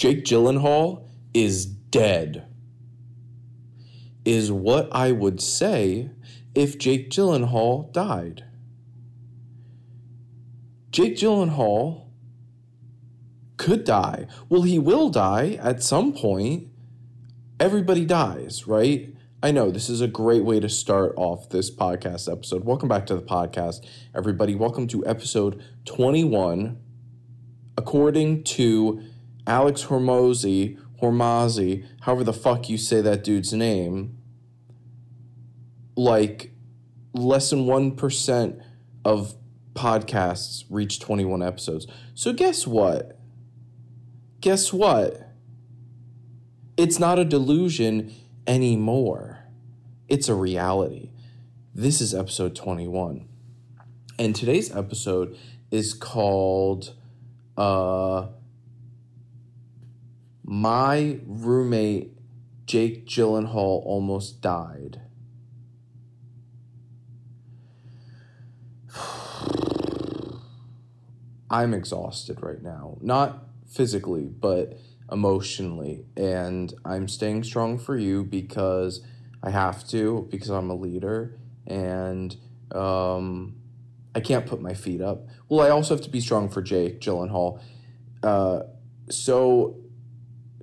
Jake Gyllenhaal is dead. Is what I would say if Jake Gyllenhaal died. Jake Gyllenhaal could die. Well, he will die at some point. Everybody dies, right? I know this is a great way to start off this podcast episode. Welcome back to the podcast, everybody. Welcome to episode 21. According to Alex Hormozi, Hormazi, however the fuck you say that dude's name, like less than 1% of podcasts reach 21 episodes. So guess what? Guess what? It's not a delusion anymore. It's a reality. This is episode 21. And today's episode is called uh My roommate Jake Gyllenhaal almost died. I'm exhausted right now. Not physically, but emotionally. And I'm staying strong for you because I have to, because I'm a leader. And um, I can't put my feet up. Well, I also have to be strong for Jake Gyllenhaal. Uh, so,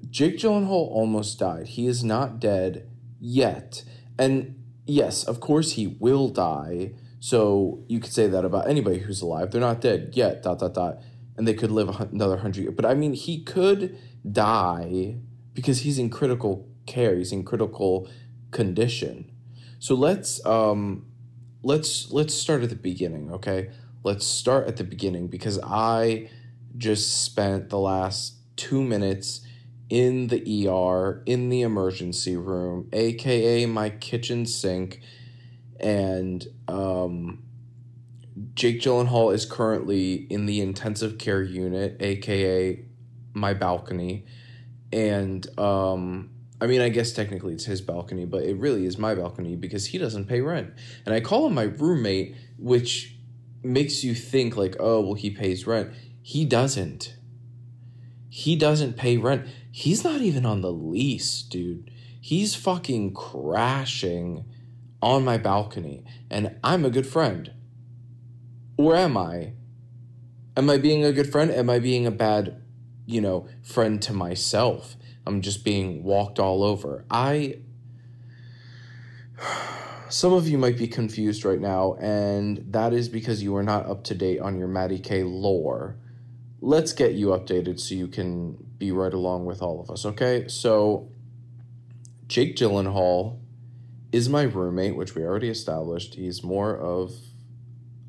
Jake Gyllenhaal almost died. He is not dead yet. And yes, of course, he will die so you could say that about anybody who's alive. They're not dead yet, dot, dot, dot. And they could live another hundred years. But I mean, he could die because he's in critical care. He's in critical condition. So let's um, let's let's start at the beginning, okay? Let's start at the beginning because I just spent the last two minutes in the ER in the emergency room, aka my kitchen sink and um, Jake Gyllenhaal is currently in the intensive care unit, aka my balcony, and um, I mean, I guess technically it's his balcony, but it really is my balcony because he doesn't pay rent, and I call him my roommate, which makes you think like, oh, well, he pays rent. He doesn't. He doesn't pay rent. He's not even on the lease, dude. He's fucking crashing on my balcony and I'm a good friend. Or am I? Am I being a good friend? Am I being a bad, you know, friend to myself? I'm just being walked all over. I. Some of you might be confused right now, and that is because you are not up to date on your Maddie K lore. Let's get you updated so you can be right along with all of us, okay? So, Jake Gyllenhaal is my roommate, which we already established. He's more of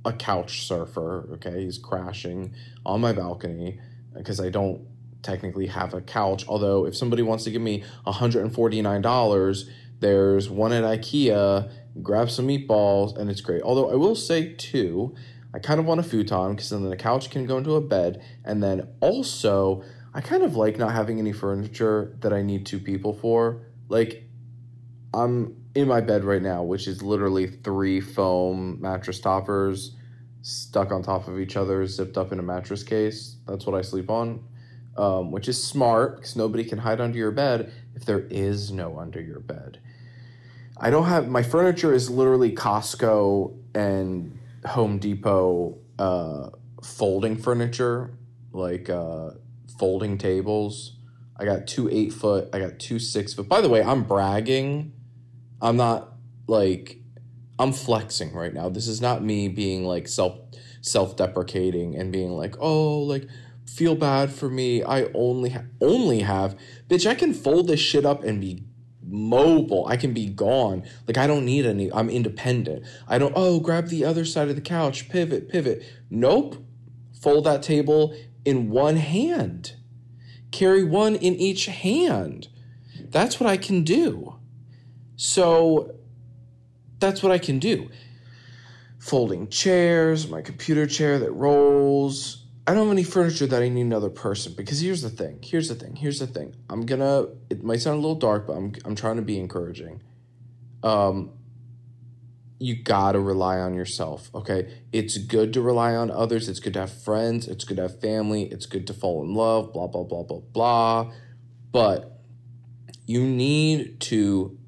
a couch surfer. Okay, he's crashing on my balcony uh, because I don't technically have a couch. Although, if somebody wants to give me $149, there's one at IKEA. Grab some meatballs, and it's great. Although, I will say, too, I kind of want a futon because then the couch can go into a bed. And then also, I kind of like not having any furniture that I need two people for. Like, I'm in my bed right now, which is literally three foam mattress toppers stuck on top of each other, zipped up in a mattress case. That's what I sleep on, um, which is smart because nobody can hide under your bed if there is no under your bed. I don't have my furniture is literally Costco and Home Depot uh, folding furniture, like uh, folding tables. I got two eight foot, I got two six foot. By the way, I'm bragging I'm not like I'm flexing right now. This is not me being like self self deprecating and being like, oh, like feel bad for me. I only ha- only have bitch. I can fold this shit up and be mobile. I can be gone. Like I don't need any. I'm independent. I don't. Oh, grab the other side of the couch. Pivot. Pivot. Nope. Fold that table in one hand. Carry one in each hand. That's what I can do. So that's what I can do. Folding chairs, my computer chair that rolls. I don't have any furniture that I need another person because here's the thing. Here's the thing. Here's the thing. I'm gonna. It might sound a little dark, but I'm I'm trying to be encouraging. Um. You gotta rely on yourself, okay? It's good to rely on others. It's good to have friends. It's good to have family. It's good to fall in love, blah, blah, blah, blah, blah. But you need to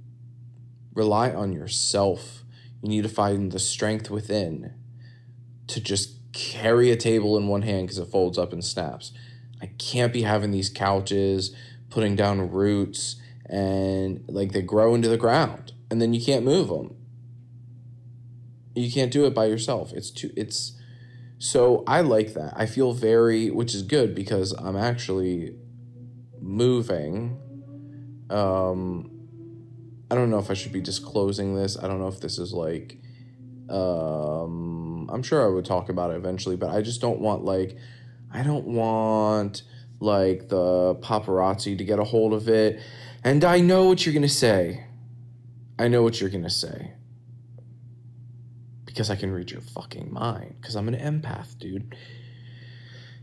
rely on yourself. You need to find the strength within to just carry a table in one hand because it folds up and snaps. I can't be having these couches, putting down roots, and like they grow into the ground and then you can't move them you can't do it by yourself. It's too it's so i like that. I feel very which is good because i'm actually moving. Um i don't know if i should be disclosing this. I don't know if this is like um i'm sure i would talk about it eventually but i just don't want like i don't want like the paparazzi to get a hold of it. And i know what you're gonna say. I know what you're gonna say because I can read your fucking mind. Because I'm an empath, dude.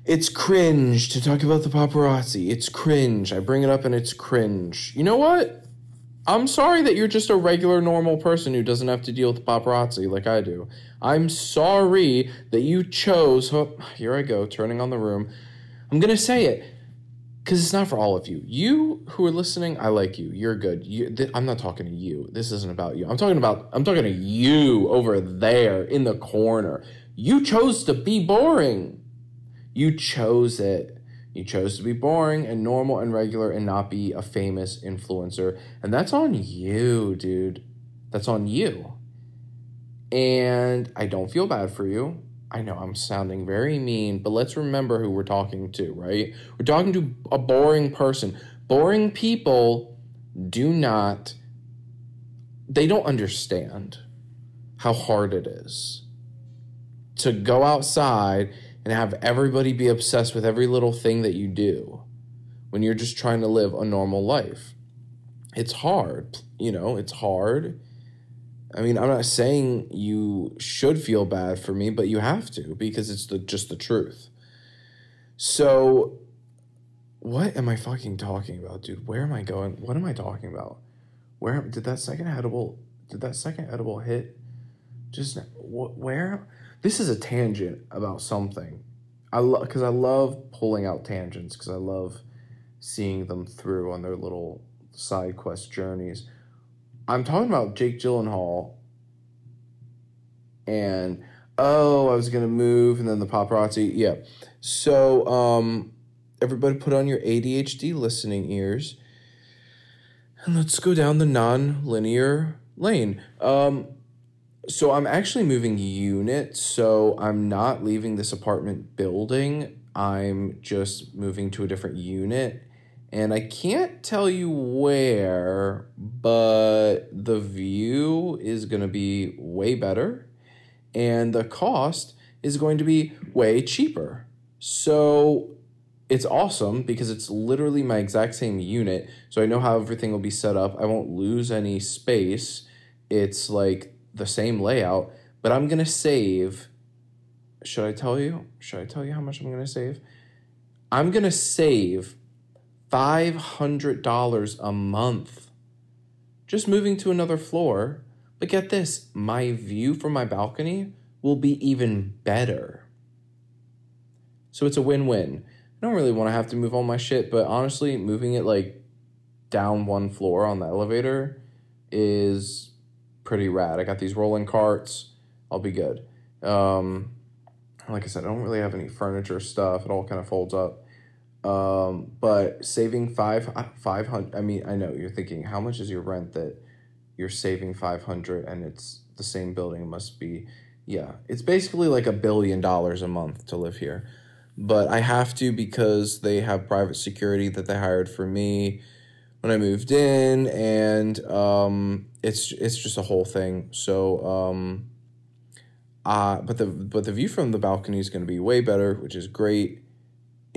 It's cringe to talk about the paparazzi. It's cringe. I bring it up and it's cringe. You know what? I'm sorry that you're just a regular, normal person who doesn't have to deal with paparazzi like I do. I'm sorry that you chose. Oh, here I go, turning on the room. I'm going to say it because it's not for all of you. You who are listening, I like you. You're good. You, th- I'm not talking to you. This isn't about you. I'm talking about I'm talking to you over there in the corner. You chose to be boring. You chose it. You chose to be boring and normal and regular and not be a famous influencer. And that's on you, dude. That's on you. And I don't feel bad for you. I know I'm sounding very mean, but let's remember who we're talking to, right? We're talking to a boring person. Boring people do not, they don't understand how hard it is to go outside and have everybody be obsessed with every little thing that you do when you're just trying to live a normal life. It's hard, you know, it's hard I mean, I'm not saying you should feel bad for me, but you have to because it's the just the truth. So what am I fucking talking about, dude? Where am I going? What am I talking about? Where did that second edible did that second edible hit just where this is a tangent about something. I love cuz I love pulling out tangents cuz I love seeing them through on their little side quest journeys I'm talking about Jake Gyllenhaal and oh, I was gonna move and then the paparazzi. Yeah. So um everybody put on your ADHD listening ears and let's go down the non-linear lane. Um so I'm actually moving units, so I'm not leaving this apartment building. I'm just moving to a different unit and I can't tell you where, but the view is going to be way better and the cost is going to be way cheaper. So it's awesome because it's literally my exact same unit. So I know how everything will be set up. I won't lose any space. It's like the same layout, but I'm going to save. Should I tell you? Should I tell you how much I'm going to save? I'm going to save $500 a month just moving to another floor. But get this my view from my balcony will be even better. So it's a win win. I don't really want to have to move all my shit, but honestly, moving it like down one floor on the elevator is pretty rad. I got these rolling carts. I'll be good. Um, like I said, I don't really have any furniture stuff. It all kind of folds up. Um, but saving five five hundred. I mean, I know you're thinking, how much is your rent that you're saving five hundred, and it's the same building. Must be, yeah. It's basically like a billion dollars a month to live here, but I have to because they have private security that they hired for me when I moved in, and um, it's it's just a whole thing. So. Um, uh, but the but the view from the balcony is going to be way better, which is great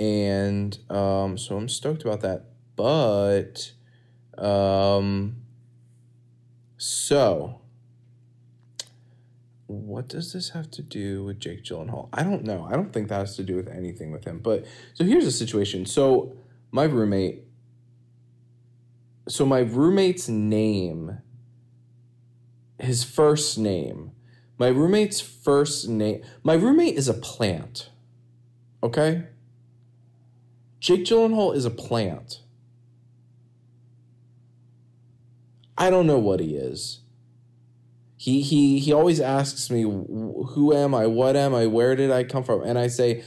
and um, so I'm stoked about that. But um, so what does this have to do with Jake Gyllenhaal? I don't know. I don't think that has to do with anything with him. But so here's the situation. So my roommate. So my roommate's name. his first name. My roommate's first name. My roommate is a plant. Okay? Jake Gyllenhaal is a plant. I don't know what he is. He he he always asks me, "Who am I? What am I? Where did I come from?" And I say,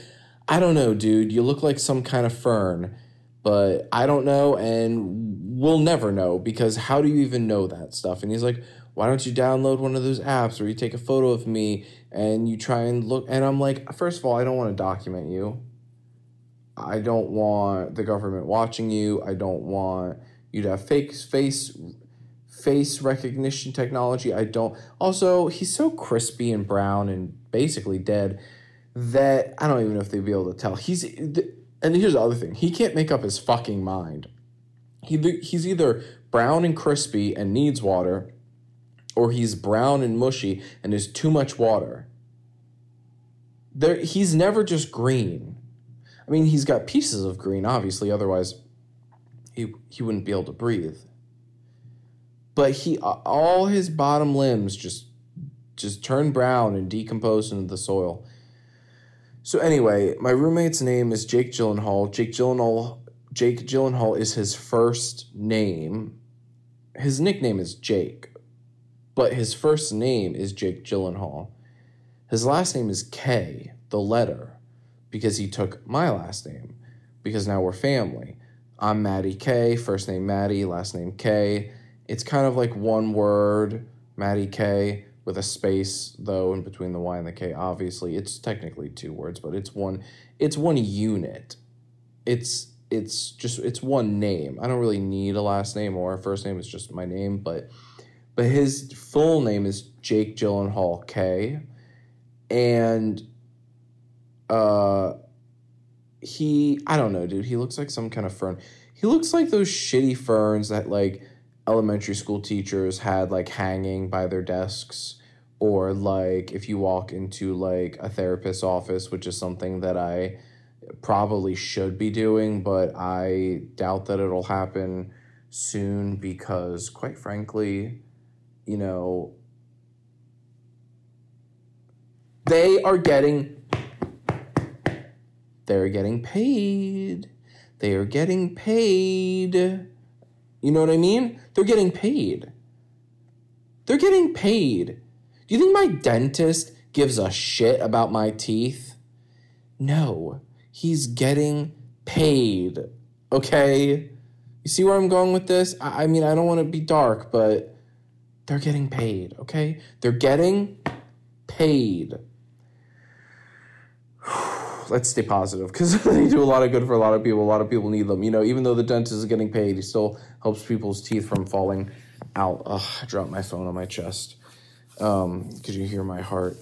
"I don't know, dude. You look like some kind of fern." But I don't know and we'll never know because how do you even know that stuff? And he's like, "Why don't you download one of those apps where you take a photo of me and you try and look?" And I'm like, "First of all, I don't want to document you. I don't want the government watching you. I don't want you to have fake face face recognition technology. I don't. Also, he's so crispy and brown and basically dead that I don't even know if they'd be able to tell. He's and here's the other thing: he can't make up his fucking mind. He he's either brown and crispy and needs water, or he's brown and mushy and is too much water. There, he's never just green. I mean, he's got pieces of green, obviously. Otherwise, he he wouldn't be able to breathe but he all his bottom limbs just just turn brown and decompose into the soil. So anyway, my roommate's name is Jake Gyllenhaal. Jake Gyllenhaal Jake Gyllenhaal is his first name. His nickname is Jake, but his first name is Jake Gyllenhaal. His last name is K, the letter, because he took my last name, because now we're family. I'm Maddie K, first name Maddie, last name K it's kind of like one word, Maddie K, with a space though in between the Y and the K. Obviously, it's technically two words, but it's one. It's one unit. It's it's just it's one name. I don't really need a last name or a first name. It's just my name, but but his full name is Jake Gyllenhaal K, and uh, he I don't know, dude. He looks like some kind of fern. He looks like those shitty ferns that like elementary school teachers had like hanging by their desks or like if you walk into like a therapist's office which is something that i probably should be doing but i doubt that it'll happen soon because quite frankly you know they are getting they're getting paid they are getting paid you know what I mean? They're getting paid. They're getting paid. Do you think my dentist gives a shit about my teeth? No, he's getting paid. Okay? You see where I'm going with this? I, I mean, I don't want to be dark, but they're getting paid, okay? They're getting paid let's stay positive because they do a lot of good for a lot of people. A lot of people need them. You know, even though the dentist is getting paid, he still helps people's teeth from falling out. Ugh, I dropped my phone on my chest because um, you hear my heart.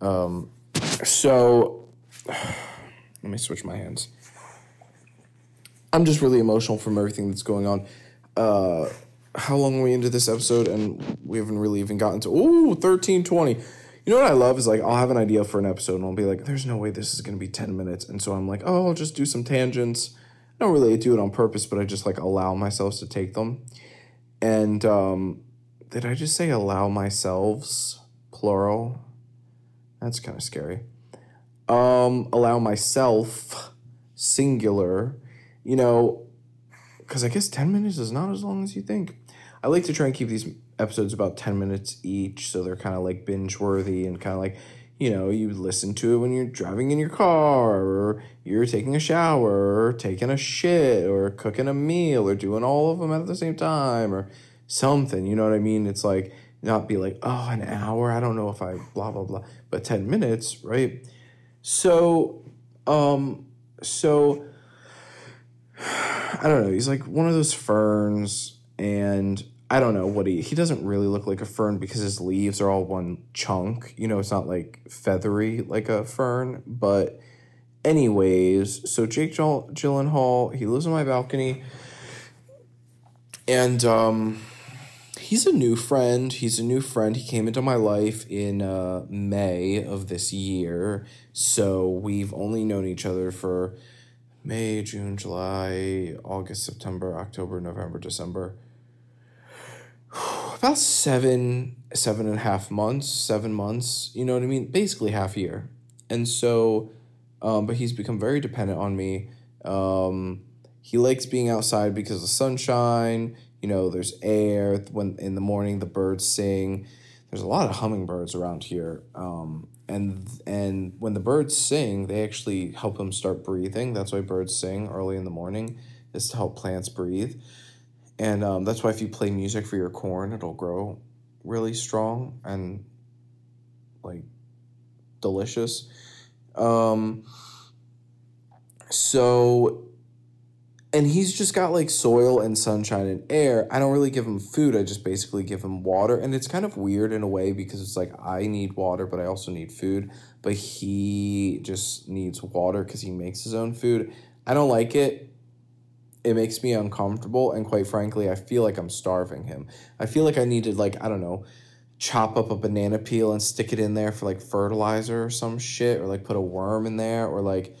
Um, so let me switch my hands. I'm just really emotional from everything that's going on. Uh, how long are we into this episode? And we haven't really even gotten to, ooh, 1320. You know what I love is like I'll have an idea for an episode and I'll be like, there's no way this is gonna be 10 minutes. And so I'm like, oh, I'll just do some tangents. I don't really do it on purpose, but I just like allow myself to take them. And um, did I just say allow myself plural? That's kind of scary. Um, allow myself singular, you know, because I guess 10 minutes is not as long as you think. I like to try and keep these episodes about 10 minutes each so they're kind of like binge worthy and kind of like you know you listen to it when you're driving in your car or you're taking a shower or taking a shit or cooking a meal or doing all of them at the same time or something you know what i mean? It's like not be like oh an hour? I don't know if i blah blah blah but 10 minutes right? So um so i don't know he's like one of those ferns and I don't know what he he doesn't really look like a fern because his leaves are all one chunk. You know, it's not like feathery like a fern. But anyways, so Jake Gyllenhaal he lives on my balcony, and um, he's a new friend. He's a new friend. He came into my life in uh, May of this year, so we've only known each other for May, June, July, August, September, October, November, December about seven, seven and a half months, seven months, you know what I mean? Basically half year. And so, um, but he's become very dependent on me. Um, he likes being outside because of sunshine. You know, there's air. When in the morning the birds sing. There's a lot of hummingbirds around here. Um, and and when the birds sing, they actually help him start breathing. That's why birds sing early in the morning, is to help plants breathe. And um, that's why if you play music for your corn, it'll grow really strong and like delicious. Um, so and he's just got like soil and sunshine and air. I don't really give him food. I just basically give him water. And it's kind of weird in a way because it's like I need water, but I also need food. But he just needs water because he makes his own food. I don't like it. It makes me uncomfortable. And quite frankly, I feel like I'm starving him. I feel like I need to, like, I don't know, chop up a banana peel and stick it in there for like fertilizer or some shit, or like put a worm in there, or like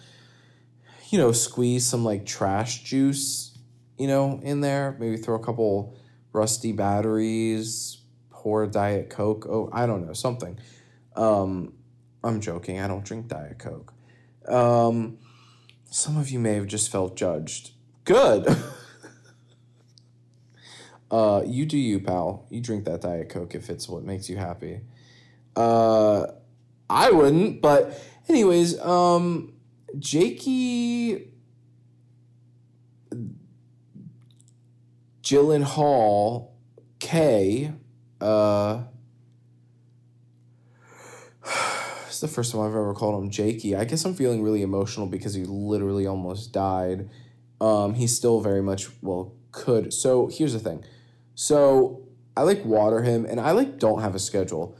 you know, squeeze some like trash juice, you know, in there. Maybe throw a couple rusty batteries, pour Diet Coke. Oh, I don't know, something. Um, I'm joking. I don't drink Diet Coke. Um, some of you may have just felt judged. Good. uh, you do you, pal. You drink that Diet Coke if it's what makes you happy. Uh, I wouldn't, but anyways, um, Jakey Gyllenhaal K uh it's the first time I've ever called him Jakey. I guess I'm feeling really emotional because he literally almost died. Um, still very much well could. So here's the thing. So I like water him and I like don't have a schedule.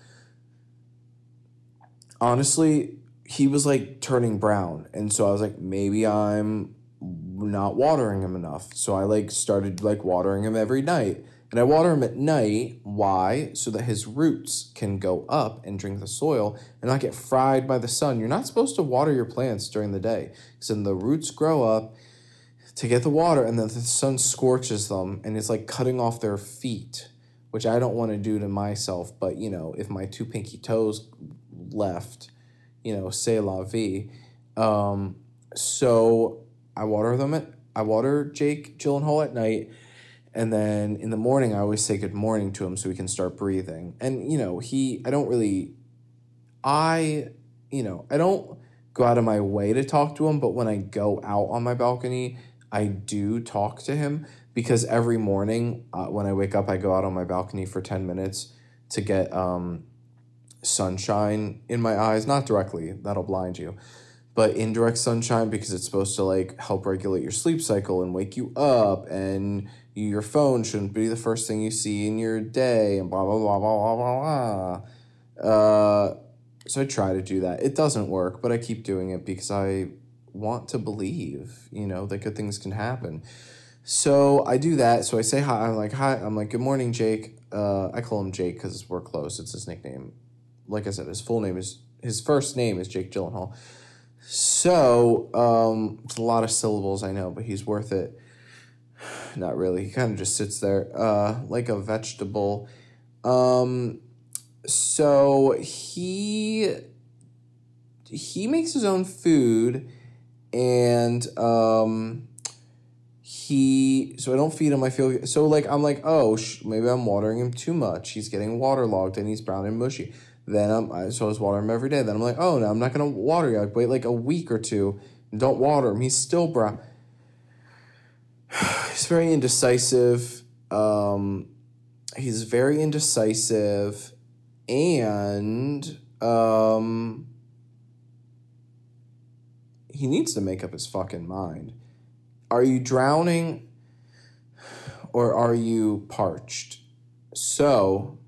Honestly, he was like turning brown. And so I was like, maybe I'm not watering him enough. So I like started like watering him every night. And I water him at night. Why? So that his roots can go up and drink the soil and not get fried by the sun. You're not supposed to water your plants during the day because then the roots grow up to get the water and then the sun scorches them and it's like cutting off their feet, which I don't want to do to myself. But you know, if my two pinky toes left, you know, say la vie. Um, so I water them at I water Jake Gyllenhaal at night, and then in the morning I always say good morning to him so he can start breathing. And you know, he I don't really I you know, I don't go out of my way to talk to him, but when I go out on my balcony, I do talk to him because every morning uh, when I wake up, I go out on my balcony for 10 minutes to get um, sunshine in my eyes, not directly, that'll blind you, but indirect sunshine because it's supposed to like help regulate your sleep cycle and wake you up and your phone shouldn't be the first thing you see in your day and blah blah blah blah blah blah blah. Uh, so I try to do that. It doesn't work, but I keep doing it because I want to believe, you know, that good things can happen. So I do that. So I say hi. I'm like, hi. I'm like, good morning, Jake. Uh, I call him Jake because we're close. It's his nickname like I said, his full name is his first name is Jake Gyllenhaal. So um, it's a lot of syllables, I know, but he's worth it. Not really. He kind of just sits there uh, like a vegetable. Um, so he he makes his own food, and um, he so I don't feed him. I feel so like I'm like oh sh- maybe I'm watering him too much. He's getting waterlogged and he's brown and mushy. Then I'm, I, so I was watering him every day. Then I'm like, oh, no, I'm not to water you. I wait like a week or two and don't water him. He's still brown. he's very indecisive. Um, he's very indecisive. And um, he needs to make up his fucking mind. Are you drowning or are you parched? So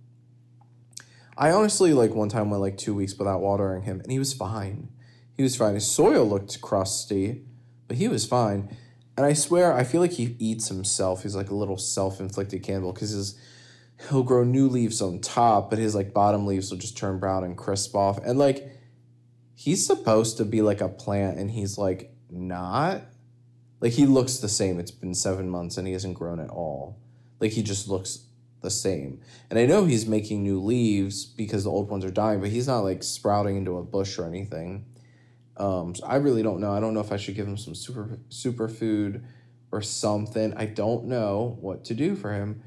I honestly like one time went like two weeks without watering him, and he was fine. He was fine. His soil looked crusty, but he was fine. And I swear, I feel like he eats himself. He's like a little self-inflicted cannibal because his he'll grow new leaves on top, but his like bottom leaves will just turn brown and crisp off. And like he's supposed to be like a plant, and he's like not. Like he looks the same. It's been seven months, and he hasn't grown at all. Like he just looks the same. And I know he's making new leaves because the old ones are dying, but he's not like sprouting into a bush or anything. Um, so I really don't know. I don't know if I should give him some super superfood or something. I don't know what to do for him.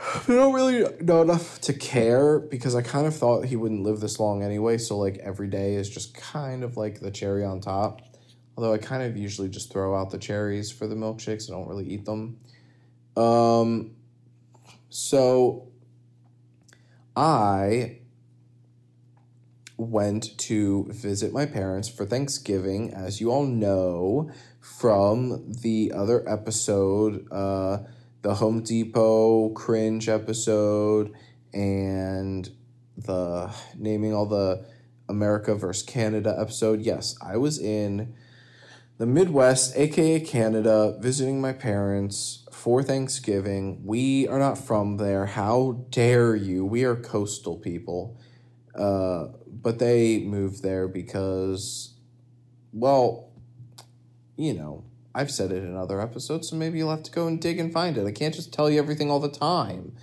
I don't really know enough to care because I kind of thought he wouldn't live this long anyway. So like every day is just kind of like the cherry on top. Although I kind of usually just throw out the cherries for the milkshakes. I don't really eat them. Um, so I went to visit my parents for Thanksgiving, as you all know from the other episode, uh, the Home Depot cringe episode, and the naming all the America versus Canada episode. Yes, I was in the Midwest, aka Canada, visiting my parents for Thanksgiving. We are not from there. How dare you? We are coastal people. Uh, but they moved there because, well, you know, I've said it in other episodes, so maybe you'll have to go and dig and find it. I can't just tell you everything all the time.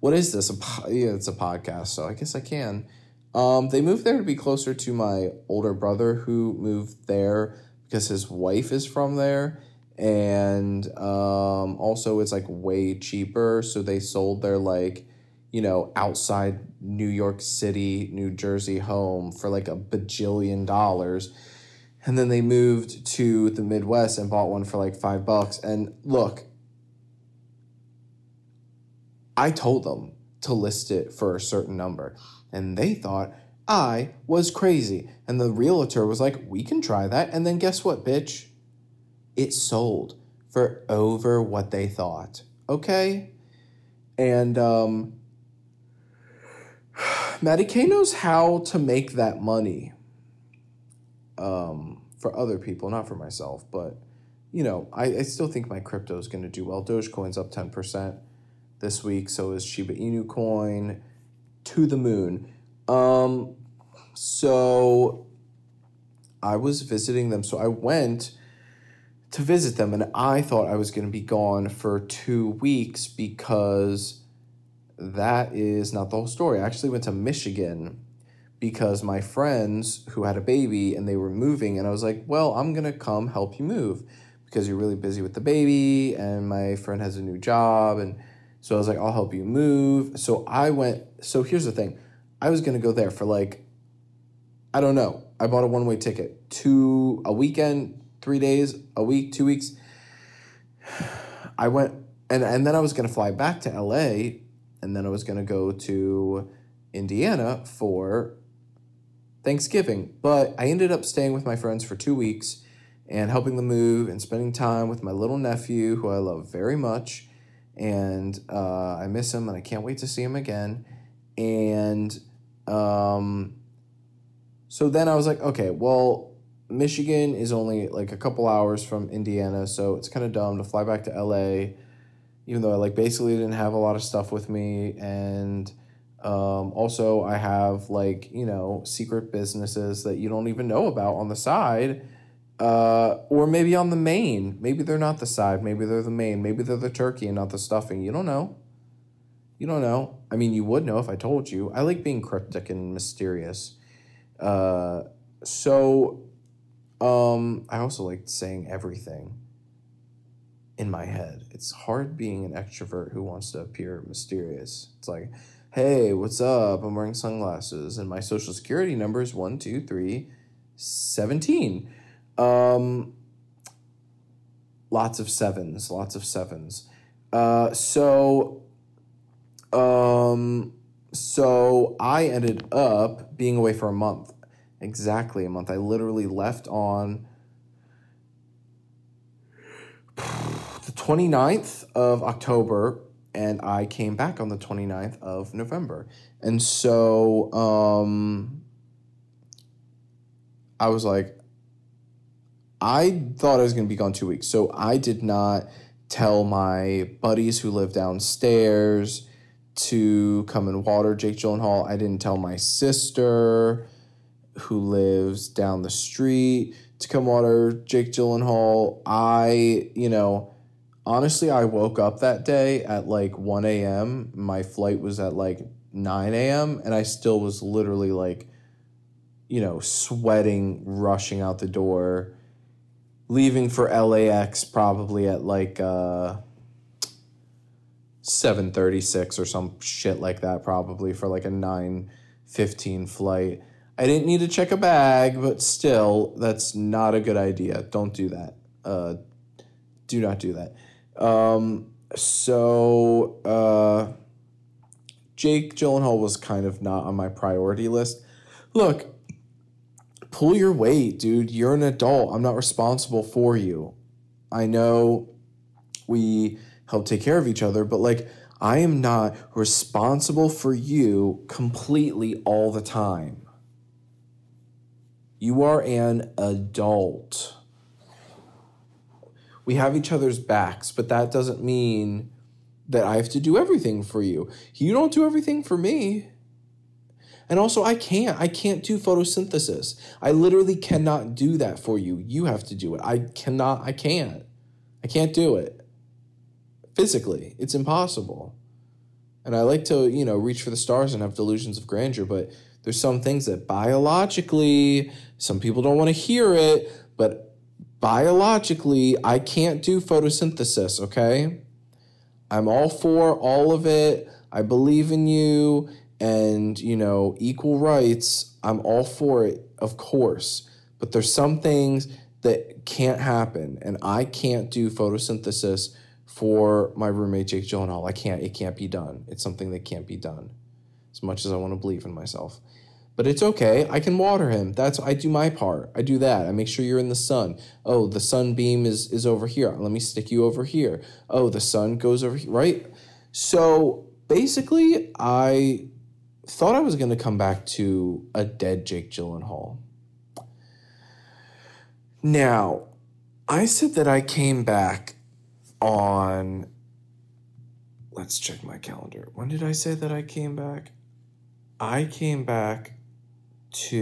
What is this? Po- yeah, it's a podcast, so I guess I can. Um, they moved there to be closer to my older brother, who moved there because his wife is from there, and um, also it's like way cheaper. So they sold their like you know, outside New York City, New Jersey home for like a bajillion dollars. And then they moved to the Midwest and bought one for like five bucks. And look, I told them to list it for a certain number. And they thought I was crazy. And the realtor was like, we can try that. And then guess what, bitch? It sold for over what they thought. Okay? And um, Maddie K knows how to make that money um, for other people, not for myself. But, you know, I, I still think my crypto is going to do well. Dogecoin's up 10% this week. So is Shiba Inu coin to the moon. Um, so I was visiting them. So I went to visit them and I thought I was going to be gone for two weeks because that is not the whole story. I actually went to Michigan because my friends who had a baby and they were moving, and I was like, well, I'm to come help you move because you're really busy with the baby, and my friend has a new job. And so I was like, I'll help you move. So I went, so here's the thing I was to go there for like, I don't know. I bought a one way ticket, to a weekend, three days, a week, two weeks. I went, and, and then I was to fly back to LA and then I was to go to Indiana for Thanksgiving. But I ended up staying with my friends for two weeks and helping them move and spending time with my little nephew, who I love very much. And uh, I miss him and I can't wait to see him again. And um, so then I was like, okay, well, Michigan is only like a couple hours from Indiana, so it's kind of dumb to fly back to LA even though I like basically didn't have a lot of stuff with me and um, also I have like you know secret businesses that you don't even know about on the side uh, or maybe on the main. Maybe they're not the side. Maybe they're the main. Maybe they're the turkey and not the stuffing. You don't know. You don't know. I mean you would know if I told you. I like being cryptic and mysterious. Uh, so um, I also like saying everything in my head. It's hard being an extrovert who wants to appear mysterious. It's like, hey, what's up? I'm wearing sunglasses and my social security number is 12317. Um, lots of sevens, lots of sevens. Uh, so, um, so I ended up being away for a month, exactly a month. I literally left on the 29th of October and I came back on the 29th of November. And so um, I was like, I thought I was going to be gone two weeks. So I did not tell my buddies who live downstairs to come and water Jake Gyllenhaal. I didn't tell my sister who lives down the street to come water Jake Gyllenhaal. I, you know, Honestly, I woke up that day at like 1 a.m. My flight was at like 9 a.m. and I still was literally like, you know, sweating, rushing out the door, leaving for LAX probably at like uh 736 or some shit like that probably for like a 915 flight. I didn't need to check a bag, but still that's not a good idea. Don't do that. Uh do not do that. Um so uh Jake Gyllenhaal was kind of not on my priority list. Look, pull your weight, dude. You're an adult. I'm not responsible for you. I know we help take care of each other, but like I am not responsible for you completely all the time. You are an adult. We have each other's backs, but that doesn't mean that I have to do everything for you. You don't do everything for me. And also, I can't. I can't do photosynthesis. I literally cannot do that for you. You have to do it. I cannot. I can't. I can't do it. Physically, it's impossible. And I like to, you know, reach for the stars and have delusions of grandeur, but there's some things that biologically, some people don't want to hear it, but biologically, I can't do photosynthesis, okay? I'm all for all of it. I believe in you and, you know, equal rights. I'm all for it, of course. But there's some things that can't happen, and I can't do photosynthesis for my roommate Jake Gyllenhaal. I can't. It can't be done. It's something that can't be done. As much as I want to believe in myself. But it's okay. I can water him. That's I do my part. I do that. I make sure you're in the sun. Oh, the sunbeam is is over here. Let me stick you over here. Oh, the sun goes over here, right? So basically, I thought I was going to come back to a dead Jake Gyllenhaal. Now, I said that I came back on. Let's check my calendar. When did I say that I came back? I came back to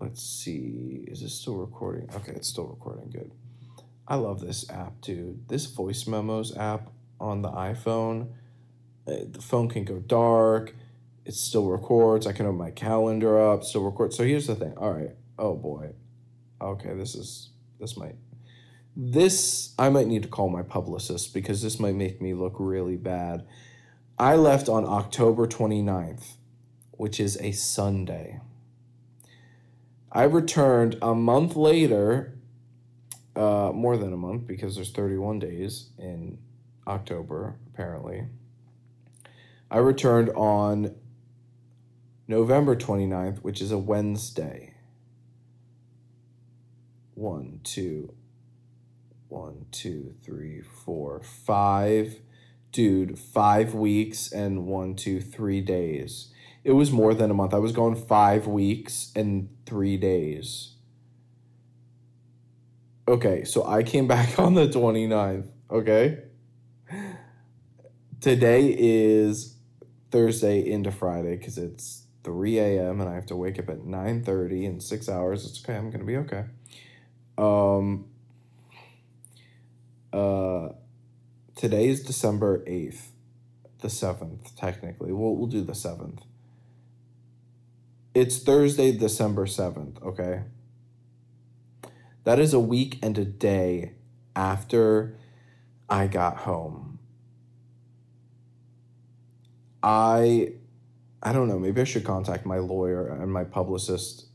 let's see is this still recording? Okay it's still recording good. I love this app dude. This voice memos app on the iphone uh, the phone can go dark it still records i can open my calendar up still record. So here's the thing all right oh boy. Okay this is this might this i might need to call my publicist because this might make me look really bad I left on October 29th, which is a Sunday. I returned a month later, uh, more than a month because there's 31 days in October, apparently. I returned on November 29th, which is a Wednesday. One, two, one, two, three, four, five dude, five weeks and one, two, three days. It was more than a month. I was going five weeks and three days. Okay, so I came back on the 29th, okay? Today is Thursday into Friday because it's 3 a.m. and I have to wake up at 9.30 in six hours. It's okay, I'm gonna be okay. Um uh today is December 8th, the 7th, technically. We'll, we'll do the 7th. It's Thursday, December 7th, okay? That is a week and a day after I got home. I I don't know, maybe I should contact my lawyer and my publicist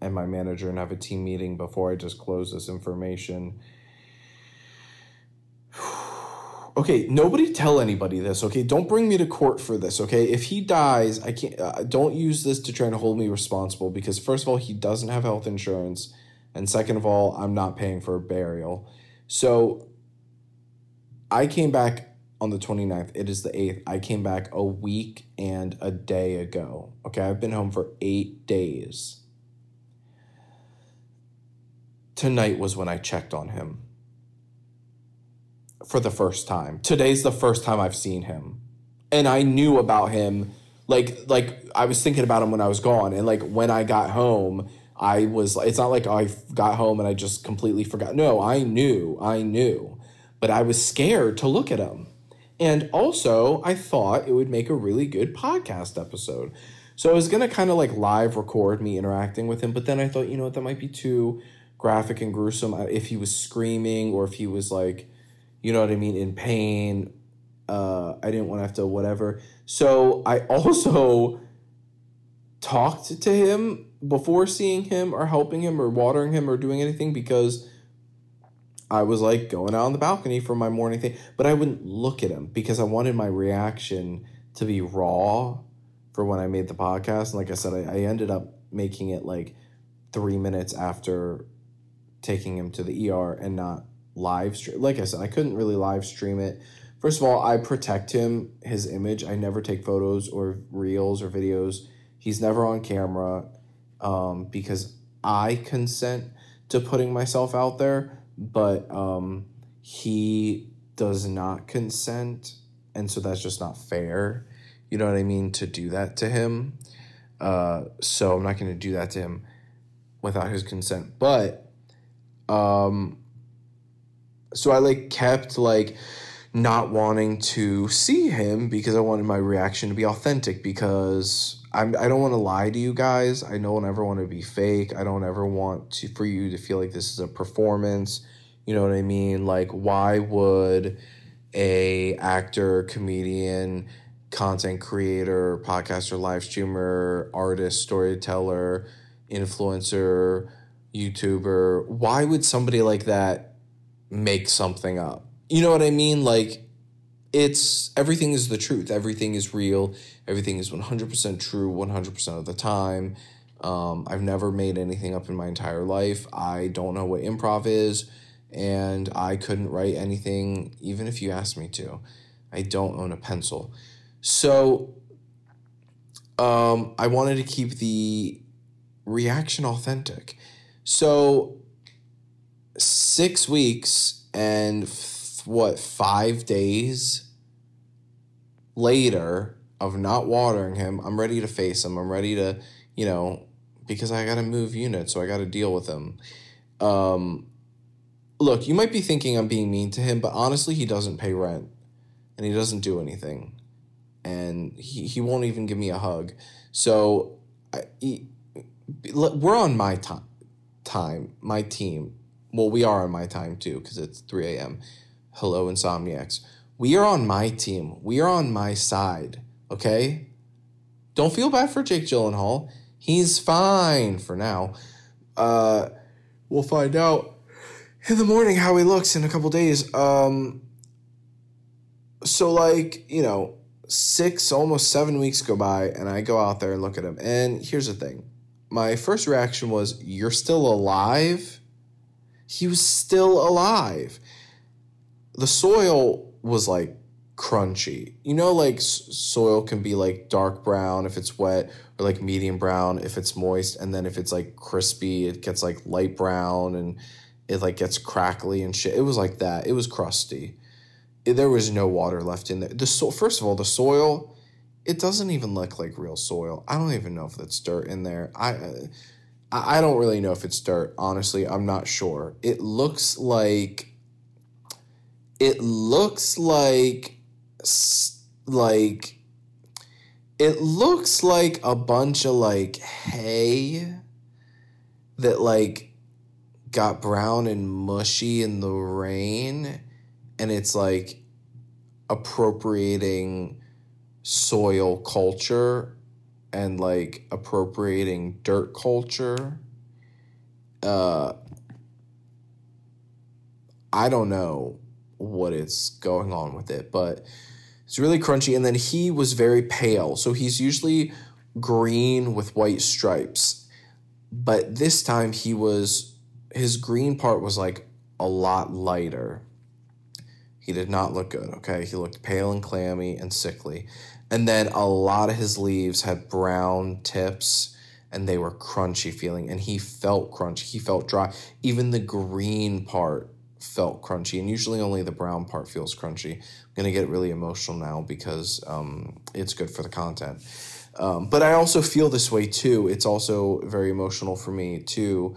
and my manager and have a team meeting before I just close this information okay, nobody tell anybody this, okay? Don't bring me to court for this, okay? If he dies, I can't, uh, don't use this to try to hold me responsible because, first of all, he doesn't have health insurance. And second of all, I'm not paying for a burial. So I came back on the 29th. It is the 8th. I came back a week and a day ago. Okay, I've been home for eight days. Tonight was when I checked on him for the first time. Today's the first time I've seen him. And I knew about him like like I was thinking about him when I was gone and like when I got home, I was it's not like I got home and I just completely forgot. No, I knew, I knew. But I was scared to look at him. And also, I thought it would make a really good podcast episode. So I was going to kind of like live record me interacting with him, but then I thought, you know what, that might be too graphic and gruesome uh, if he was screaming or if he was like, you know what I mean, in pain. Uh, I didn't want to have to whatever. So I also talked to him before seeing him or helping him or watering him or doing anything because I was like going out on the balcony for my morning thing, but I wouldn't look at him because I wanted my reaction to be raw for when I made the podcast. And like I said, I, I ended up making it like three minutes after taking him to the ER and not live stream. Like I said, I couldn't really live stream it. First of all, I protect him, his image. I never take photos or reels or videos. He's never on camera um, because I consent to putting myself out there, but um, he does not consent. And so that's just not fair. You know what I mean? To do that to him. Uh, so I'm not going to do that to him without his consent. But um, so I like kept like not wanting to see him because I wanted my reaction to be authentic because I'm I don't want to lie to you guys. I don't ever want to be fake. I don't ever want to for you to feel like this is a performance. You know what I mean? Like why would a actor, comedian, content creator, podcaster, live streamer, artist, storyteller, influencer, YouTuber, why would somebody like that make something up? You know what I mean? Like it's everything is the truth. Everything is real. Everything is 100% true 100% of the time. Um, I've never made anything up in my entire life. I don't know what improv is, and I couldn't write anything even if you asked me to. I don't own a pencil. So um, I wanted to keep the reaction authentic. So six weeks and f- what, five days later of not watering him, I'm ready to face him. I'm ready to, you know, because I got to move units, so I got to deal with him. Um, look, you might be thinking I'm being mean to him, but honestly, he doesn't pay rent and he doesn't do anything. And he, he won't even give me a hug. So I, he, we're on my time, time, my team. Well, we are on my time too because it's 3 a.m. Hello, Insomniacs. We are on my team. We are on my side, okay? Don't feel bad for Jake Gyllenhaal. He's fine for now. Uh, we'll find out in the morning how he looks in a couple days. Um, so, like, you know, six, almost seven weeks go by, and I go out there and look at him. And here's the thing my first reaction was, You're still alive? He was still alive. The soil was like crunchy. You know, like soil can be like dark brown if it's wet, or like medium brown if it's moist, and then if it's like crispy, it gets like light brown and it like gets crackly and shit. It was like that. It was crusty. It, there was no water left in there. The so first of all, the soil, it doesn't even look like real soil. I don't even know if that's dirt in there. I. Uh, I don't really know if it's dirt. Honestly, I'm not sure. It looks like it looks like like it looks like a bunch of like hay that like got brown and mushy in the rain and it's like appropriating soil culture and like appropriating dirt culture uh I don't know what is going on with it, but it's really crunchy. And then he was very pale. So he's usually green with white stripes. But this time he was, his green part was like a lot lighter. He did not look good, okay? He looked pale and clammy and sickly. And then a lot of his leaves had brown tips and they were crunchy feeling. And he felt crunchy. He felt dry. Even the green part felt crunchy, and usually only the brown part feels crunchy. I'm gonna get really emotional now because um, it's good for the content. Um, but I also feel this way too. It's also very emotional for me too.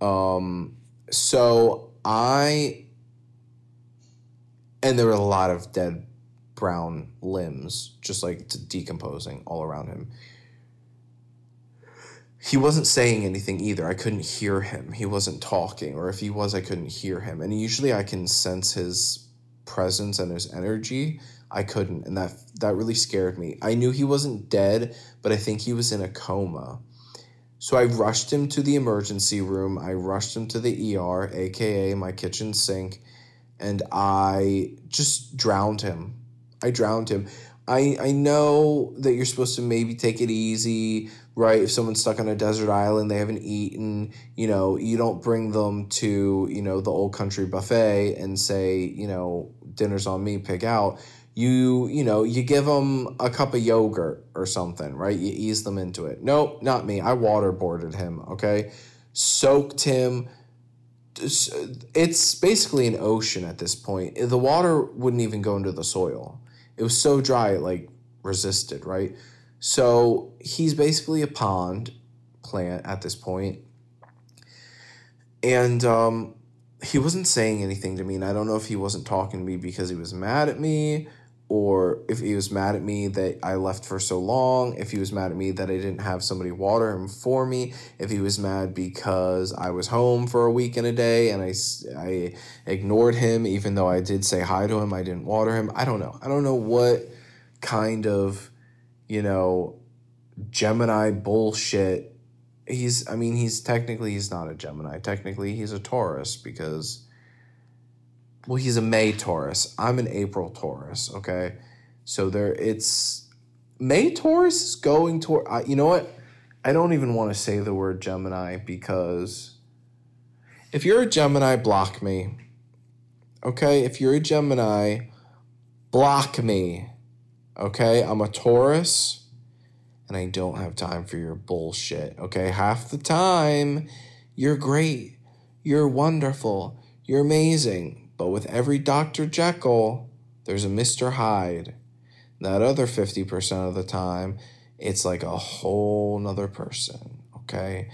Um, so I, and there were a lot of dead brown limbs, just like decomposing all around him. He wasn't saying anything either. I couldn't hear him. He wasn't talking, or if he was, I couldn't hear him. And usually I can sense his presence and his energy. I couldn't, and that that really scared me. I knew he wasn't dead, but I think he was in a coma. So I rushed him to the emergency room. I rushed him to the ER, aka my kitchen sink, and I just drowned him. I drowned him. I I know that you're supposed to maybe take it easy, right? If someone's stuck on a desert island, they haven't eaten, you know, you don't bring them to, you know, the old country buffet and say, you know, dinner's on me, pick out. You you know you give them a cup of yogurt or something right? You ease them into it. Nope not me. I waterboarded him okay? Soaked him. It's basically an ocean at this point. The water wouldn't even go into the soil it was so dry it like resisted right? So he's basically a pond plant at this point. And um, he wasn't saying anything to me and i don't know if he wasn't talking to me because he was mad at me or if he was mad at me that I left for so long, if he was mad at me that I didn't have somebody water him for me, if he was mad because I was home for a week and a day and I, I ignored him, even though I did say hi to him, I didn't water him. I don't know. I don't know what kind of, you know, Gemini bullshit. He's, I mean, he's technically, he's not a Gemini. Technically, he's a Taurus because well, he's a May Taurus. I'm an April Taurus. Okay, so there it's May Taurus is going toward. Uh, you know what? I don't even want to say the word Gemini because if you're a Gemini, block me. Okay, if you're a Gemini, block me. Okay, I'm a Taurus and I don't have time for your bullshit. Okay, half the time, you're great, you're wonderful, you're amazing. But with every Dr. Jekyll, there's a Mr. Hyde. That other 50% of the time, it's like a whole nother person, okay?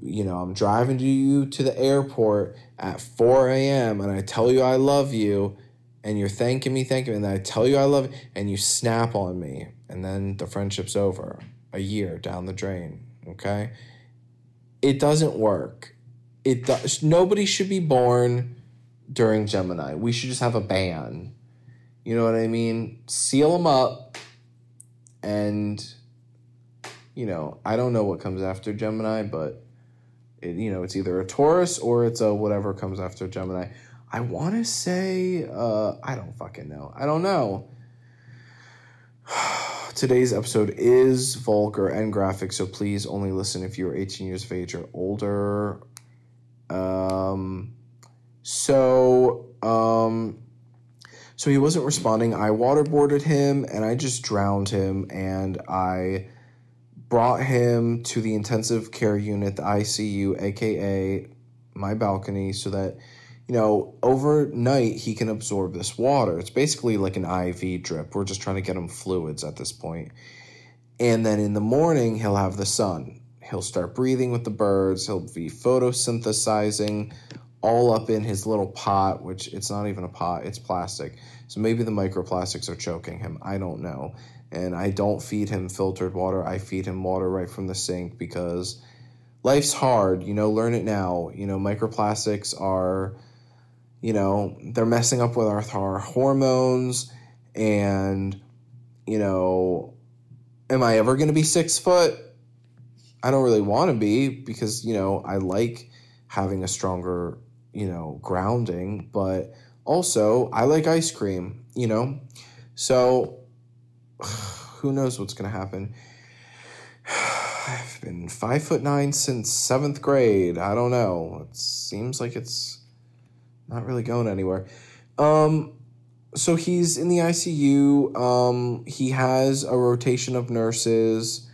You know, I'm driving to you to the airport at 4 a.m. and I tell you I love you, and you're thanking me, thanking me, and I tell you I love you, and you snap on me, and then the friendship's over a year down the drain, okay? It doesn't work. It does, nobody should be born during Gemini. We should just have a ban. You know what I mean? Seal them up and you know, I don't know what comes after Gemini, but it, you know, it's either a Taurus or it's a whatever comes after Gemini. I want to say uh I don't fucking know. I don't know. Today's episode is vulgar and graphic, so please only listen if you're 18 years of age or older. Um so, um, so he wasn't responding. I waterboarded him and I just drowned him and I brought him to the intensive care unit, the ICU, aka my balcony, so that you know overnight he can absorb this water. It's basically like an IV drip. We're just trying to get him fluids at this point. And then in the morning he'll have the sun. He'll start breathing with the birds. He'll be photosynthesizing all up in his little pot, which it's not even a pot, it's plastic. So maybe the microplastics are choking him. I don't know. And I don't feed him filtered water. I feed him water right from the sink because life's hard. You know, learn it now. You know, microplastics are, you know, they're messing up with our, our hormones. And, you know, am I ever going to be six foot? I don't really want to be because, you know, I like having a stronger you know, grounding, but also I like ice cream, you know? So who knows what's going to happen? I've been five foot nine since seventh grade. I don't know. It seems like it's not really going anywhere. Um, so he's in the ICU. Um, he has a rotation of nurses,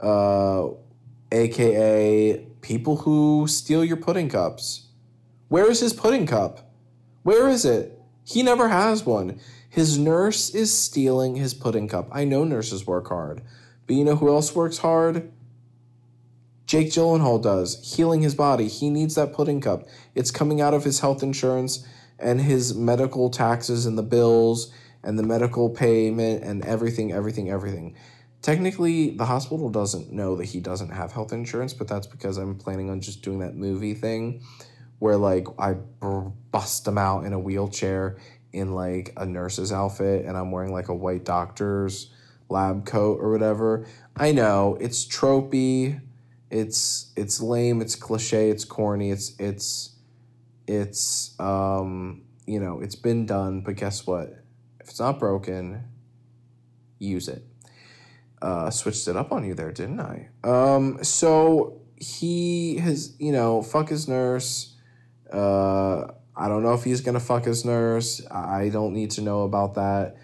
uh, aka people who steal your pudding cups. Where is his pudding cup? Where is it? He never has one. His nurse is stealing his pudding cup. I know nurses work hard, But you know who else works hard? Jake Gyllenhaal does, healing his body. He needs that pudding cup. It's coming out of his health insurance and his medical taxes and the bills and the medical payment and everything, everything, everything. Technically, the hospital doesn't know that he doesn't have health insurance, but that's because I'm planning on just doing that movie thing where like I bust him out in a wheelchair in like a nurse's outfit and I'm wearing like a white doctor's lab coat or whatever. I know it's tropey, it's it's lame, it's cliche, it's corny, it's it's it's um you know, it's been done, but guess what? If it's not broken, use it. Uh, switched it up on you there, didn't I? Um, so he has, you know, fuck his nurse. Uh, I don't know if he's gonna fuck his nurse. I don't need to know about that.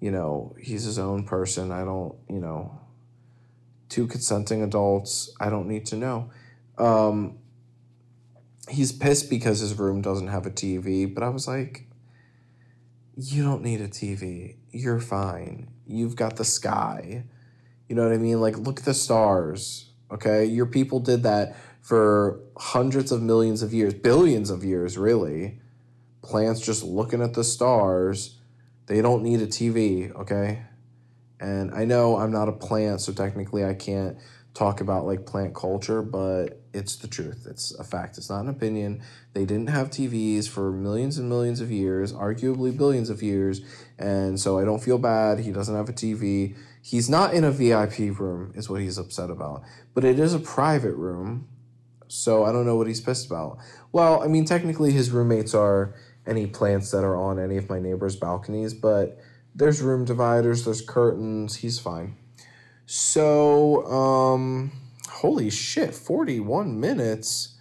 You know, he's his own person. I don't, you know, two consenting adults. I don't need to know. Um, he's pissed because his room doesn't have a TV, but I was like, you don't need a TV. You're fine. You've got the sky. You know what I mean? Like, look at the stars. Okay. Your people did that for hundreds of millions of years, billions of years, really. Plants just looking at the stars. They don't need a TV. Okay. And I know I'm not a plant, so technically I can't talk about like plant culture, but it's the truth. It's a fact. It's not an opinion. They didn't have TVs for millions and millions of years, arguably billions of years, and so I don't feel bad. He doesn't have a TV. He's not in a VIP room, is what he's upset about. But it is a private room, so I don't know what he's pissed about. Well, I mean, technically his roommates are any plants that are on any of my neighbors' balconies, but there's room dividers, there's curtains. He's fine. So, um, holy shit, 41 minutes.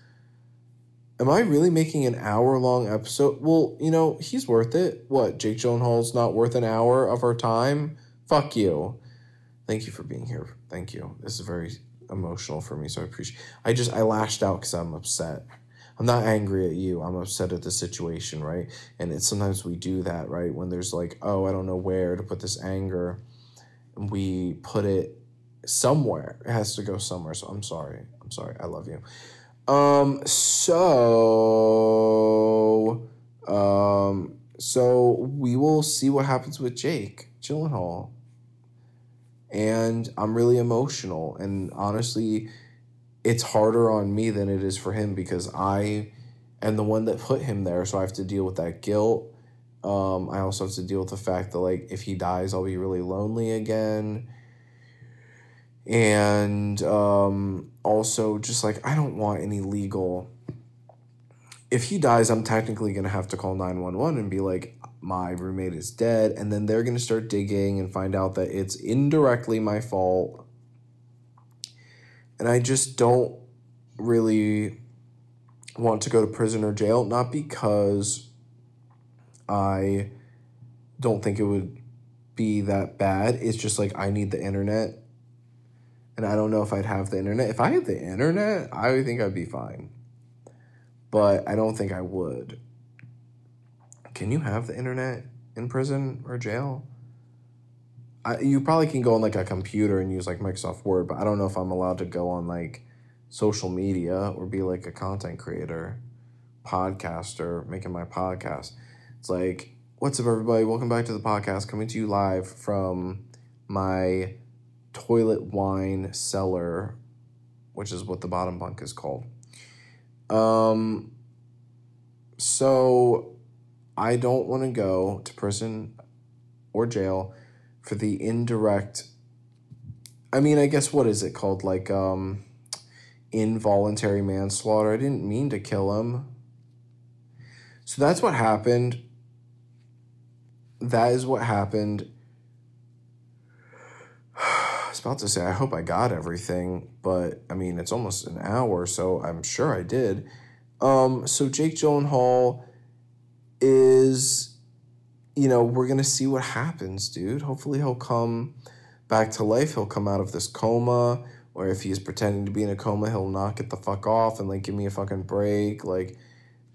Am I really making an hour long episode? Well, you know, he's worth it. What, Jake Gyllenhaal's not worth an hour of our time? Fuck you. Thank you for being here. Thank you. This is very emotional for me, so I appreciate I just I lashed out because I'm upset. I'm not angry at you. I'm upset at the situation, right? And it's sometimes we do that, right? When there's like, oh, I don't know where to put this anger we put it somewhere. It has to go somewhere. So I'm sorry. I'm sorry. I love you. Um, so, um, so we will see what happens with Jake Gyllenhaal. And I'm really emotional. And honestly, it's harder on me than it is for him because I am the one that put him there. So I have to deal with that guilt um, I also have to deal with the fact that like if he dies, I'll be really lonely again. And um, also just like I don't want any legal. If he dies, I'm technically gonna have to call nine one one and be like, my roommate is dead, and then they're gonna start digging and find out that it's indirectly my fault. And I just don't really want to go to prison or jail, not because I don't think it would be that bad. It's just like I need the internet. And I don't know if I'd have the internet. If I had the internet, I think I'd be fine. But I don't think I would. Can you have the internet in prison or jail? I, you probably can go on like a computer and use like Microsoft Word, but I don't know if I'm allowed to go on like social media or be like a content creator, podcaster, making my podcast. It's like, what's up, everybody? Welcome back to the podcast. Coming to you live from my toilet wine cellar, which is what the bottom bunk is called. Um, so I don't want to go to prison or jail for the indirect. I mean, I guess what is it called? Like, um, involuntary manslaughter. I didn't mean to kill him. So that's what happened that is what happened. About to say, I hope I got everything, but I mean, it's almost an hour, so I'm sure I did. Um, so Jake Gyllenhaal is, you know, we're gonna see what happens, dude. Hopefully, he'll come back to life. He'll come out of this coma, or if he's pretending to be in a coma, he'll knock it the fuck off and like give me a fucking break. Like,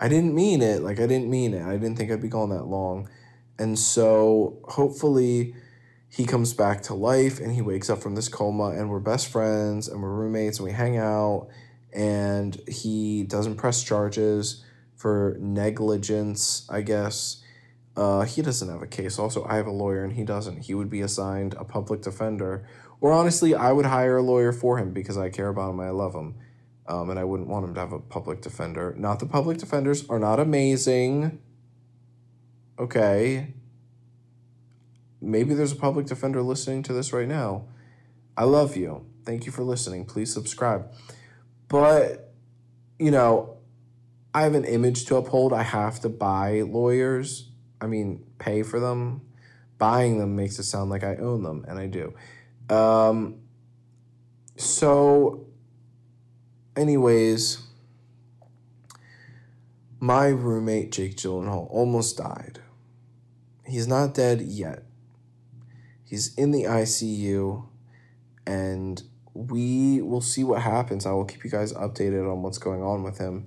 I didn't mean it. Like, I didn't mean it. I didn't think I'd be gone that long. And so hopefully he comes back to life and he wakes up from this coma and we're best friends and we're roommates and we hang out and he doesn't press charges for negligence, I guess. Uh, he doesn't have a case. Also, I have a lawyer and he doesn't. He would be assigned a public defender. Or honestly, I would hire a lawyer for him because I care about him. I love him. Um, and I wouldn't want him to have a public defender. Not the public defenders are not amazing. Okay. Maybe there's a public defender listening to this right now. I love you. Thank you for listening. Please subscribe. But, you know, I have an image to uphold. I have to buy lawyers. I mean, pay for them. Buying them makes it sound like I own them, and I do. Um, so, anyways, my roommate, Jake Gyllenhaal, almost died. He's not dead yet. He's in the ICU, and we will see what happens. I will keep you guys updated on what's going on with him.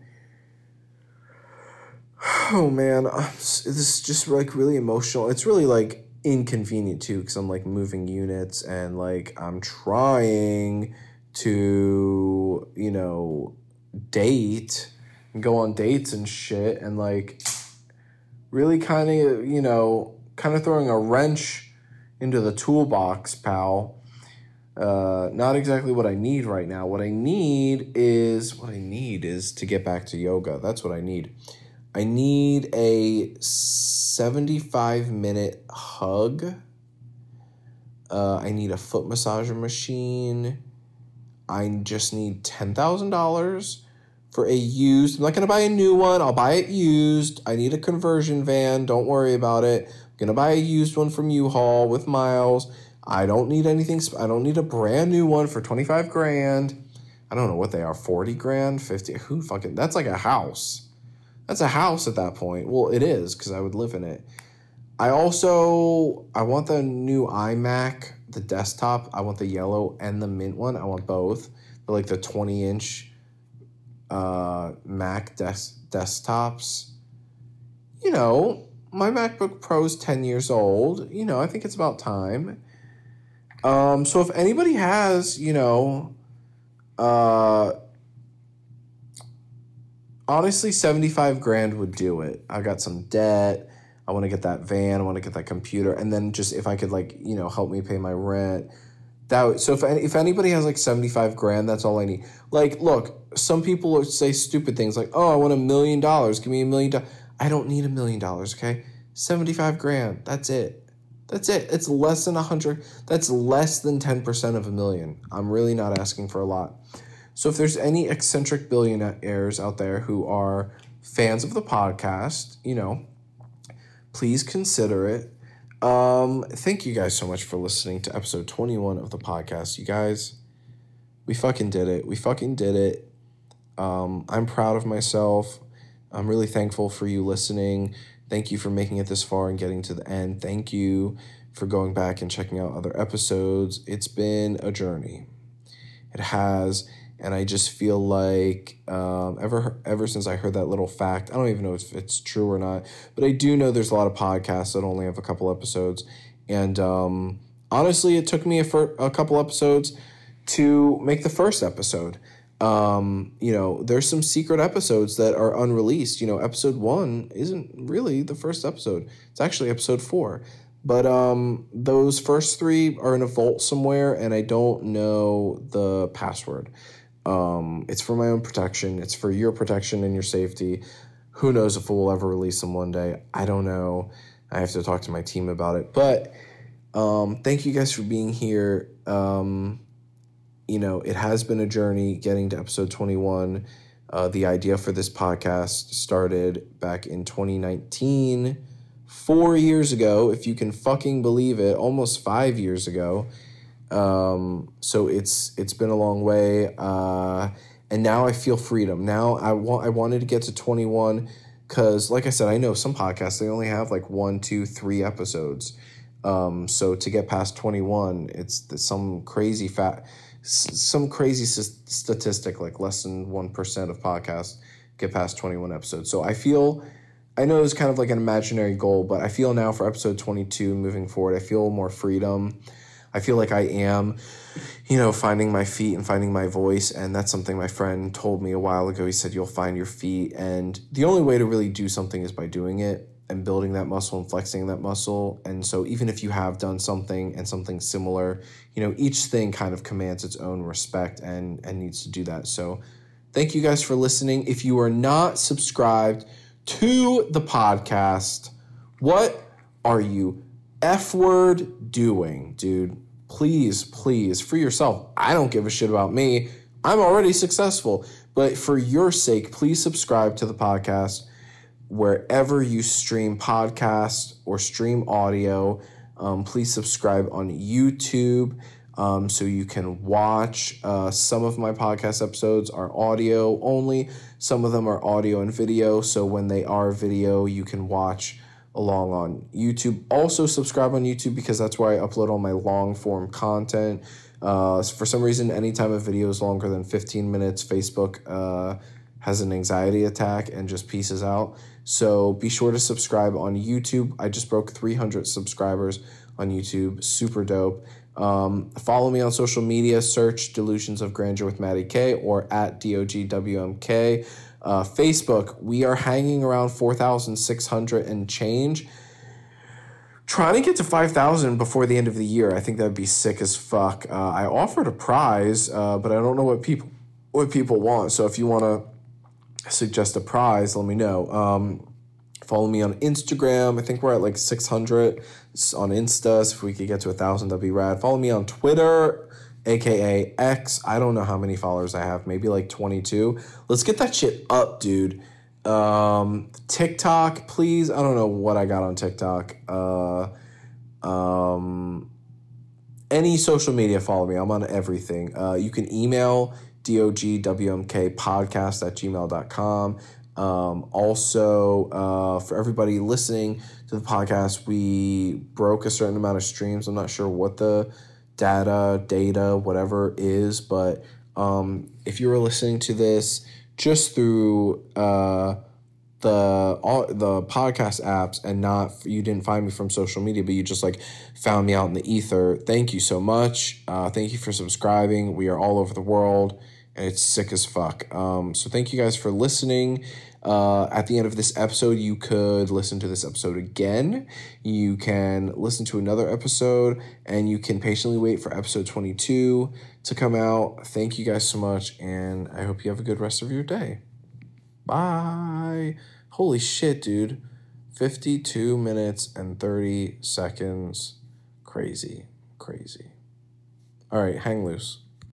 Oh man, this is just like really emotional. It's really like inconvenient too because I'm like moving units and like I'm trying to, you know, date and go on dates and shit and like really kind of, you know, kind of throwing a wrench into the toolbox, pal. Uh, not exactly what I need right now. What I need is what I need is to get back to yoga. That's what I need. I need a 75 minute hug. Uh, I need a foot massager machine. I just need $10,000 for a used. I'm not going to buy a new one. I'll buy it used. I need a conversion van. Don't worry about it. To buy a used one from U-Haul with miles. I don't need anything. I don't need a brand new one for 25 grand. I don't know what they are 40 grand, 50. Who fucking. That's like a house. That's a house at that point. Well, it is because I would live in it. I also I want the new iMac, the desktop. I want the yellow and the mint one. I want both. They're like the 20 inch uh, Mac des- desktops. You know, my MacBook Pro is 10 years old. You know, I think it's about time. Um, so if anybody has, you know, uh, honestly, 75 grand would do it. I got some debt. I want to get that van. I want to get that computer. And then just if I could, like, you know, help me pay my rent. That, so if, if anybody has like 75 grand, that's all I need. Like, look, some people say stupid things like, oh, I want a million dollars. Give me a million dollars. I don't need a million dollars, okay? 75 grand. That's it. That's it. It's less than a hundred. That's less than 10% of a million. I'm really not asking for a lot. So if there's any eccentric billionaires out there who are fans of the podcast, you know, please consider it. Um, thank you guys so much for listening to episode 21 of the podcast. You guys, we fucking did it. We fucking did it. Um, I'm proud of myself. I'm really thankful for you listening. Thank you for making it this far and getting to the end. Thank you for going back and checking out other episodes. It's been a journey. It has, and I just feel like um, ever ever since I heard that little fact, I don't even know if it's true or not, but I do know there's a lot of podcasts that only have a couple episodes, and um, honestly, it took me a, fir- a couple episodes to make the first episode um, you know, there's some secret episodes that are unreleased. You know, episode one isn't really the first episode. It's actually episode four. But um, those first three are in a vault somewhere, and I don't know the password. Um, it's for my own protection. It's for your protection and your safety. Who knows if we'll ever release them one day? I don't know. I have to talk to my team about it. But um, thank you guys for being here. Um, you know, it has been a journey getting to episode 21. Uh, the idea for this podcast started back in 2019, four years ago, if you can fucking believe it, almost five years ago. Um, so it's it's been a long way, uh, and now I feel freedom. Now I want I wanted to get to 21 because, like I said, I know some podcasts they only have like one, two, three episodes. Um, so to get past 21, it's some crazy fat some crazy statistic like less than 1% of podcasts get past 21 episodes. So I feel I know it's kind of like an imaginary goal, but I feel now for episode 22 moving forward, I feel more freedom. I feel like I am, you know, finding my feet and finding my voice. And that's something my friend told me a while ago. He said, You'll find your feet. And the only way to really do something is by doing it and building that muscle and flexing that muscle. And so, even if you have done something and something similar, you know, each thing kind of commands its own respect and, and needs to do that. So, thank you guys for listening. If you are not subscribed, to the podcast. What are you F word doing, dude? Please, please, for yourself. I don't give a shit about me. I'm already successful. But for your sake, please subscribe to the podcast wherever you stream podcasts or stream audio. Um, please subscribe on YouTube um, so you can watch. Uh, some of my podcast episodes are audio only, some of them are audio and video. So when they are video, you can watch along on YouTube. Also, subscribe on YouTube because that's where I upload all my long form content. Uh, for some reason, anytime a video is longer than 15 minutes, Facebook uh, has an anxiety attack and just pieces out. So be sure to subscribe on YouTube. I just broke 300 subscribers on YouTube. Super dope. Um, follow me on social media. Search Delusions of Grandeur with Maddie K or at DOGWMK. Uh, Facebook, we are hanging around 4,600 and change. Trying to get to 5,000 before the end of the year. I think that would be sick as fuck. Uh, I offered a prize, uh, but I don't know what people what people want. So if you want to suggest a prize, let me know. Um, Follow me on Instagram. I think we're at like 600 on Insta. So if we could get to a thousand, that'd be rad. Follow me on Twitter, aka X. I don't know how many followers I have, maybe like 22. Let's get that shit up, dude. Um, TikTok, please. I don't know what I got on TikTok. Uh, um, any social media, follow me. I'm on everything. Uh, you can email dogwmk podcast at gmail.com. Um, also, uh, for everybody listening to the podcast, we broke a certain amount of streams. I'm not sure what the data, data, whatever is, but um, if you were listening to this just through uh, the all the podcast apps and not you didn't find me from social media, but you just like found me out in the ether, thank you so much. Uh, thank you for subscribing. We are all over the world, it's sick as fuck. Um, so thank you guys for listening. Uh, at the end of this episode, you could listen to this episode again. You can listen to another episode, and you can patiently wait for episode 22 to come out. Thank you guys so much, and I hope you have a good rest of your day. Bye. Holy shit, dude. 52 minutes and 30 seconds. Crazy. Crazy. All right, hang loose.